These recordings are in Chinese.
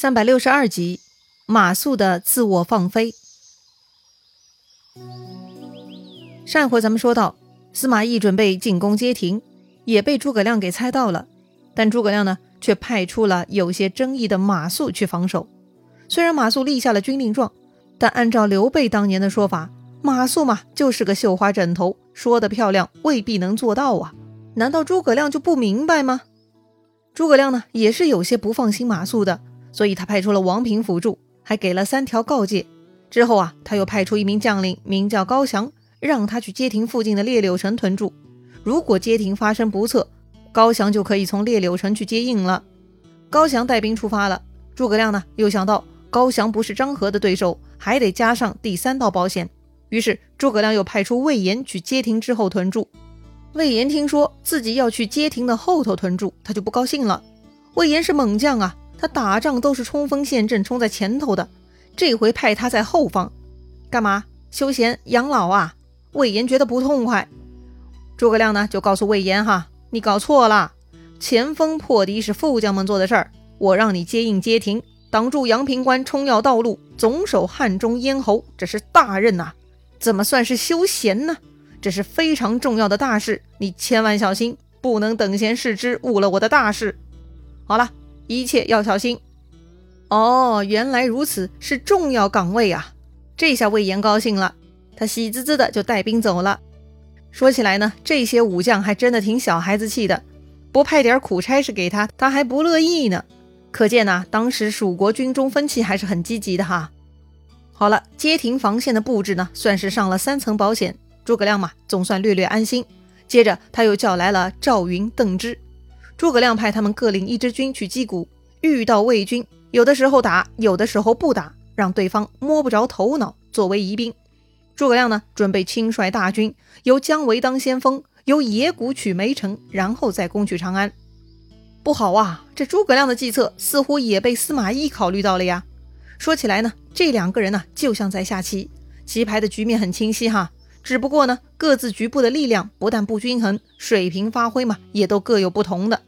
三百六十二集，马谡的自我放飞。上回咱们说到，司马懿准备进攻街亭，也被诸葛亮给猜到了。但诸葛亮呢，却派出了有些争议的马谡去防守。虽然马谡立下了军令状，但按照刘备当年的说法，马谡嘛就是个绣花枕头，说的漂亮未必能做到啊。难道诸葛亮就不明白吗？诸葛亮呢，也是有些不放心马谡的。所以他派出了王平辅助，还给了三条告诫。之后啊，他又派出一名将领，名叫高翔，让他去街亭附近的列柳城屯驻。如果街亭发生不测，高翔就可以从列柳城去接应了。高翔带兵出发了。诸葛亮呢，又想到高翔不是张合的对手，还得加上第三道保险。于是诸葛亮又派出魏延去街亭之后屯驻。魏延听说自己要去街亭的后头屯驻，他就不高兴了。魏延是猛将啊。他打仗都是冲锋陷阵，冲在前头的。这回派他在后方，干嘛？休闲养老啊？魏延觉得不痛快。诸葛亮呢，就告诉魏延：“哈，你搞错了，前锋破敌是副将们做的事儿。我让你接应街亭，挡住阳平关冲要道路，总守汉中咽喉，这是大任呐！怎么算是休闲呢？这是非常重要的大事，你千万小心，不能等闲视之，误了我的大事。好了。”一切要小心。哦，原来如此，是重要岗位啊！这下魏延高兴了，他喜滋滋的就带兵走了。说起来呢，这些武将还真的挺小孩子气的，不派点苦差事给他，他还不乐意呢。可见呐，当时蜀国军中风气还是很积极的哈。好了，街亭防线的布置呢，算是上了三层保险，诸葛亮嘛，总算略略安心。接着他又叫来了赵云、邓芝。诸葛亮派他们各领一支军去击鼓，遇到魏军，有的时候打，有的时候不打，让对方摸不着头脑，作为疑兵。诸葛亮呢，准备亲率大军，由姜维当先锋，由野谷取梅城，然后再攻取长安。不好啊，这诸葛亮的计策似乎也被司马懿考虑到了呀。说起来呢，这两个人呢，就像在下棋，棋牌的局面很清晰哈。只不过呢，各自局部的力量不但不均衡，水平发挥嘛，也都各有不同的。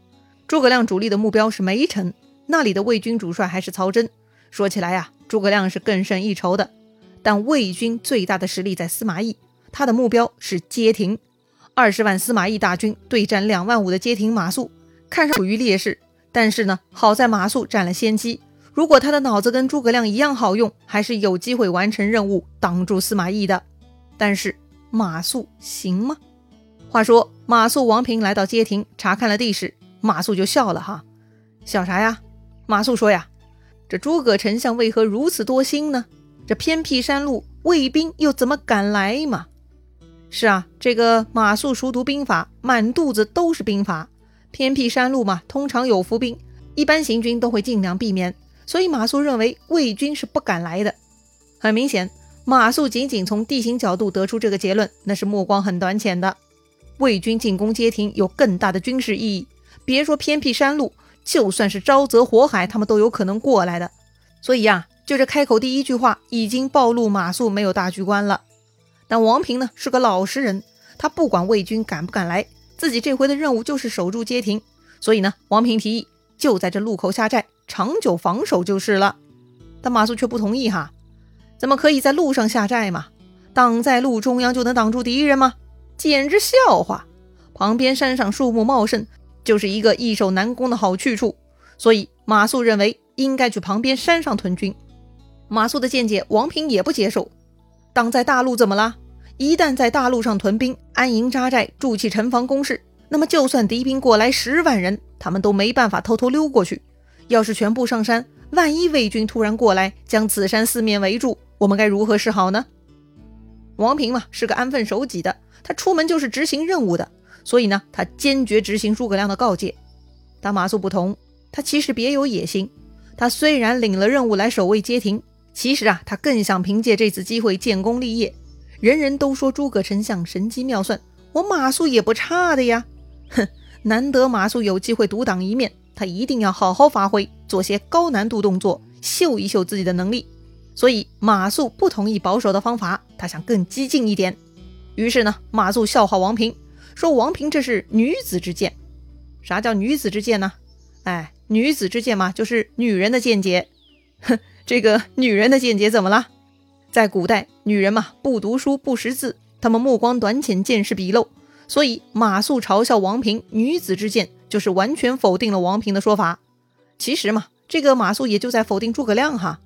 诸葛亮主力的目标是梅城，那里的魏军主帅还是曹真。说起来呀，诸葛亮是更胜一筹的。但魏军最大的实力在司马懿，他的目标是街亭。二十万司马懿大军对战两万五的街亭马谡，看上处于劣势。但是呢，好在马谡占了先机。如果他的脑子跟诸葛亮一样好用，还是有机会完成任务，挡住司马懿的。但是马谡行吗？话说马谡、王平来到街亭，查看了地势。马谡就笑了哈，笑啥呀？马谡说呀，这诸葛丞相为何如此多心呢？这偏僻山路，魏兵又怎么敢来嘛？是啊，这个马谡熟读兵法，满肚子都是兵法。偏僻山路嘛，通常有伏兵，一般行军都会尽量避免。所以马谡认为魏军是不敢来的。很明显，马谡仅仅从地形角度得出这个结论，那是目光很短浅的。魏军进攻街亭有更大的军事意义。别说偏僻山路，就算是沼泽火海，他们都有可能过来的。所以呀，就这开口第一句话，已经暴露马谡没有大局观了。但王平呢，是个老实人，他不管魏军敢不敢来，自己这回的任务就是守住街亭。所以呢，王平提议就在这路口下寨，长久防守就是了。但马谡却不同意哈，怎么可以在路上下寨嘛？挡在路中央就能挡住敌人吗？简直笑话！旁边山上树木茂盛。就是一个易守难攻的好去处，所以马谡认为应该去旁边山上屯军。马谡的见解，王平也不接受。挡在大路怎么了？一旦在大路上屯兵、安营扎寨、筑起城防工事，那么就算敌兵过来十万人，他们都没办法偷偷溜过去。要是全部上山，万一魏军突然过来，将此山四面围住，我们该如何是好呢？王平嘛，是个安分守己的，他出门就是执行任务的。所以呢，他坚决执行诸葛亮的告诫。但马谡不同，他其实别有野心。他虽然领了任务来守卫街亭，其实啊，他更想凭借这次机会建功立业。人人都说诸葛丞相神机妙算，我马谡也不差的呀。哼，难得马谡有机会独当一面，他一定要好好发挥，做些高难度动作，秀一秀自己的能力。所以马谡不同意保守的方法，他想更激进一点。于是呢，马谡笑话王平。说王平这是女子之见，啥叫女子之见呢？哎，女子之见嘛，就是女人的见解。哼，这个女人的见解怎么了？在古代，女人嘛，不读书不识字，她们目光短浅，见识鄙陋，所以马谡嘲笑王平女子之见，就是完全否定了王平的说法。其实嘛，这个马谡也就在否定诸葛亮哈。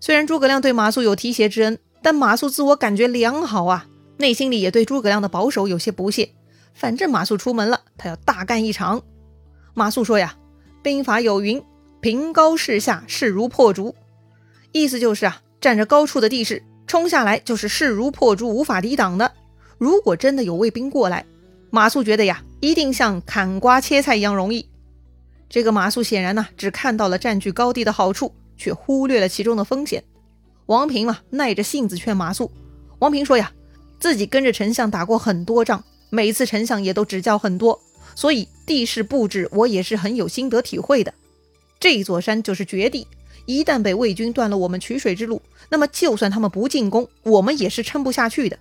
虽然诸葛亮对马谡有提携之恩，但马谡自我感觉良好啊，内心里也对诸葛亮的保守有些不屑。反正马谡出门了，他要大干一场。马谡说呀，兵法有云：“凭高势下，势如破竹。”意思就是啊，占着高处的地势冲下来就是势如破竹，无法抵挡的。如果真的有卫兵过来，马谡觉得呀，一定像砍瓜切菜一样容易。这个马谡显然呢，只看到了占据高地的好处，却忽略了其中的风险。王平嘛，耐着性子劝马谡。王平说呀，自己跟着丞相打过很多仗，每次丞相也都指教很多。所以地势布置我也是很有心得体会的。这座山就是绝地，一旦被魏军断了我们取水之路，那么就算他们不进攻，我们也是撑不下去的。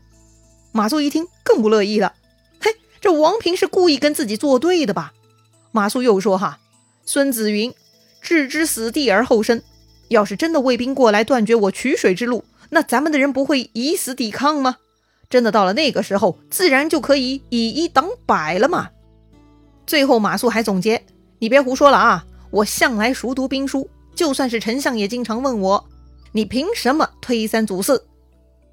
马谡一听更不乐意了，嘿，这王平是故意跟自己作对的吧？马谡又说：“哈，孙子云，置之死地而后生。要是真的卫兵过来断绝我取水之路，那咱们的人不会以死抵抗吗？真的到了那个时候，自然就可以以一挡百了嘛。”最后，马谡还总结：“你别胡说了啊！我向来熟读兵书，就算是丞相也经常问我，你凭什么推三阻四？”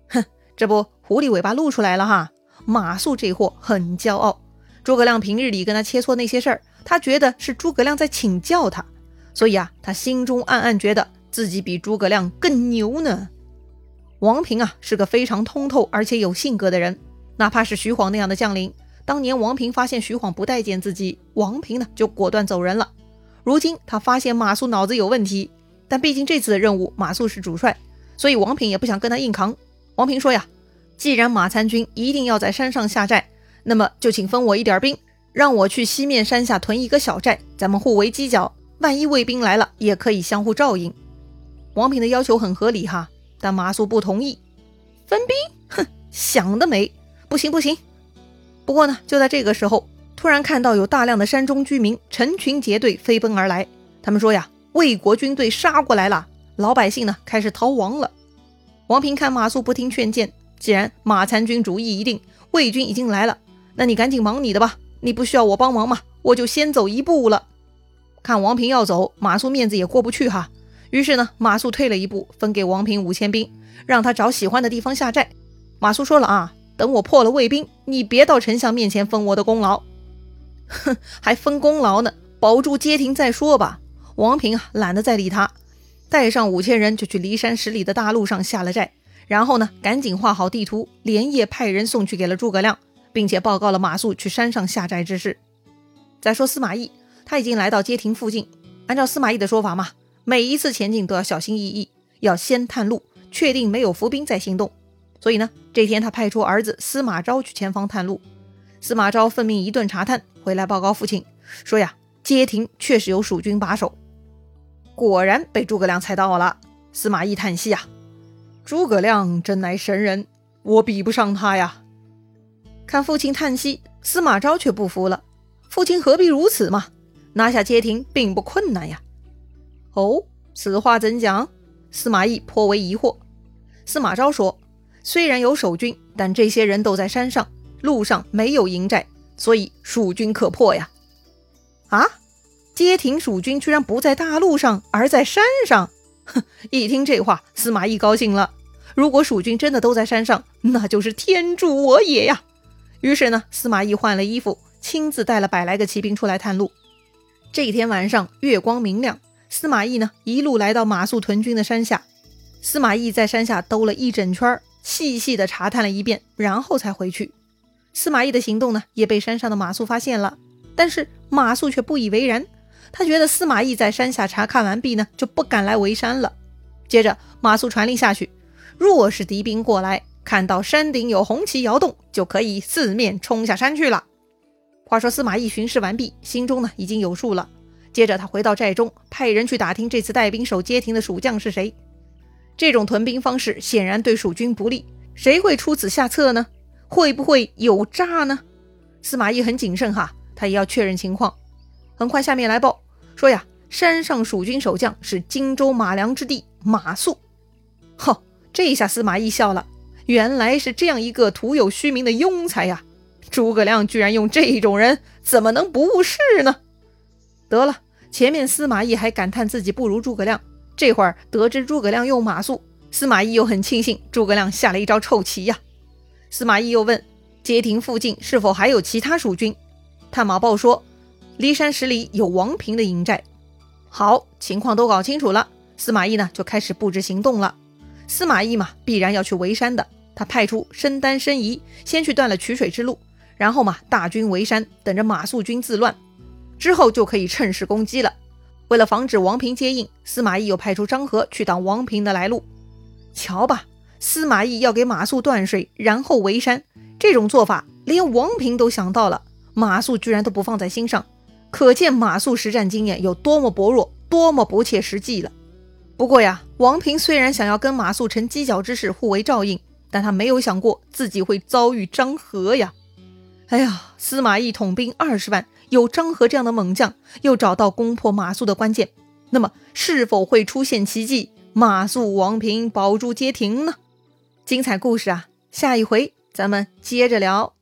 哼，这不狐狸尾巴露出来了哈！马谡这货很骄傲。诸葛亮平日里跟他切磋那些事儿，他觉得是诸葛亮在请教他，所以啊，他心中暗暗觉得自己比诸葛亮更牛呢。王平啊，是个非常通透而且有性格的人，哪怕是徐晃那样的将领。当年王平发现徐晃不待见自己，王平呢就果断走人了。如今他发现马谡脑子有问题，但毕竟这次的任务马谡是主帅，所以王平也不想跟他硬扛。王平说呀：“既然马参军一定要在山上下寨，那么就请分我一点兵，让我去西面山下屯一个小寨，咱们互为犄角，万一卫兵来了，也可以相互照应。”王平的要求很合理哈，但马谡不同意。分兵？哼，想得美！不行不行。不过呢，就在这个时候，突然看到有大量的山中居民成群结队飞奔而来。他们说呀，魏国军队杀过来了，老百姓呢开始逃亡了。王平看马谡不听劝谏，既然马参军主意已定，魏军已经来了，那你赶紧忙你的吧，你不需要我帮忙吗？我就先走一步了。看王平要走，马谡面子也过不去哈。于是呢，马谡退了一步，分给王平五千兵，让他找喜欢的地方下寨。马谡说了啊。等我破了魏兵，你别到丞相面前分我的功劳。哼，还分功劳呢？保住街亭再说吧。王平啊，懒得再理他，带上五千人就去骊山十里的大路上下了寨。然后呢，赶紧画好地图，连夜派人送去给了诸葛亮，并且报告了马谡去山上下寨之事。再说司马懿，他已经来到街亭附近。按照司马懿的说法嘛，每一次前进都要小心翼翼，要先探路，确定没有伏兵再行动。所以呢，这天他派出儿子司马昭去前方探路。司马昭奉命一顿查探，回来报告父亲说呀，街亭确实有蜀军把守。果然被诸葛亮猜到了。司马懿叹息呀，诸葛亮真乃神人，我比不上他呀。看父亲叹息，司马昭却不服了。父亲何必如此嘛？拿下街亭并不困难呀。哦，此话怎讲？司马懿颇为疑惑。司马昭说。虽然有守军，但这些人都在山上，路上没有营寨，所以蜀军可破呀！啊，街亭蜀军居然不在大路上，而在山上！哼，一听这话，司马懿高兴了。如果蜀军真的都在山上，那就是天助我也呀！于是呢，司马懿换了衣服，亲自带了百来个骑兵出来探路。这天晚上，月光明亮，司马懿呢一路来到马谡屯军的山下。司马懿在山下兜了一整圈。细细的查探了一遍，然后才回去。司马懿的行动呢，也被山上的马谡发现了，但是马谡却不以为然。他觉得司马懿在山下查看完毕呢，就不敢来围山了。接着，马谡传令下去，若是敌兵过来，看到山顶有红旗摇动，就可以四面冲下山去了。话说司马懿巡视完毕，心中呢已经有数了。接着他回到寨中，派人去打听这次带兵守街亭的蜀将是谁。这种屯兵方式显然对蜀军不利，谁会出此下策呢？会不会有诈呢？司马懿很谨慎哈，他也要确认情况。很快，下面来报说呀，山上蜀军守将是荆州马良之弟马谡。吼，这下司马懿笑了，原来是这样一个徒有虚名的庸才呀！诸葛亮居然用这种人，怎么能不误事呢？得了，前面司马懿还感叹自己不如诸葛亮，这会儿得知诸葛亮用马谡，司马懿又很庆幸诸葛亮下了一招臭棋呀。司马懿又问街亭附近是否还有其他蜀军，探马报说骊山十里有王平的营寨。好，情况都搞清楚了，司马懿呢就开始布置行动了。司马懿嘛，必然要去围山的，他派出申丹、申仪先去断了取水之路。然后嘛，大军围山，等着马谡军自乱，之后就可以趁势攻击了。为了防止王平接应，司马懿又派出张合去挡王平的来路。瞧吧，司马懿要给马谡断水，然后围山，这种做法连王平都想到了，马谡居然都不放在心上，可见马谡实战经验有多么薄弱，多么不切实际了。不过呀，王平虽然想要跟马谡成犄角之势，互为照应，但他没有想过自己会遭遇张合呀。哎呀，司马懿统兵二十万，有张合这样的猛将，又找到攻破马谡的关键，那么是否会出现奇迹，马谡王平保住街亭呢？精彩故事啊，下一回咱们接着聊。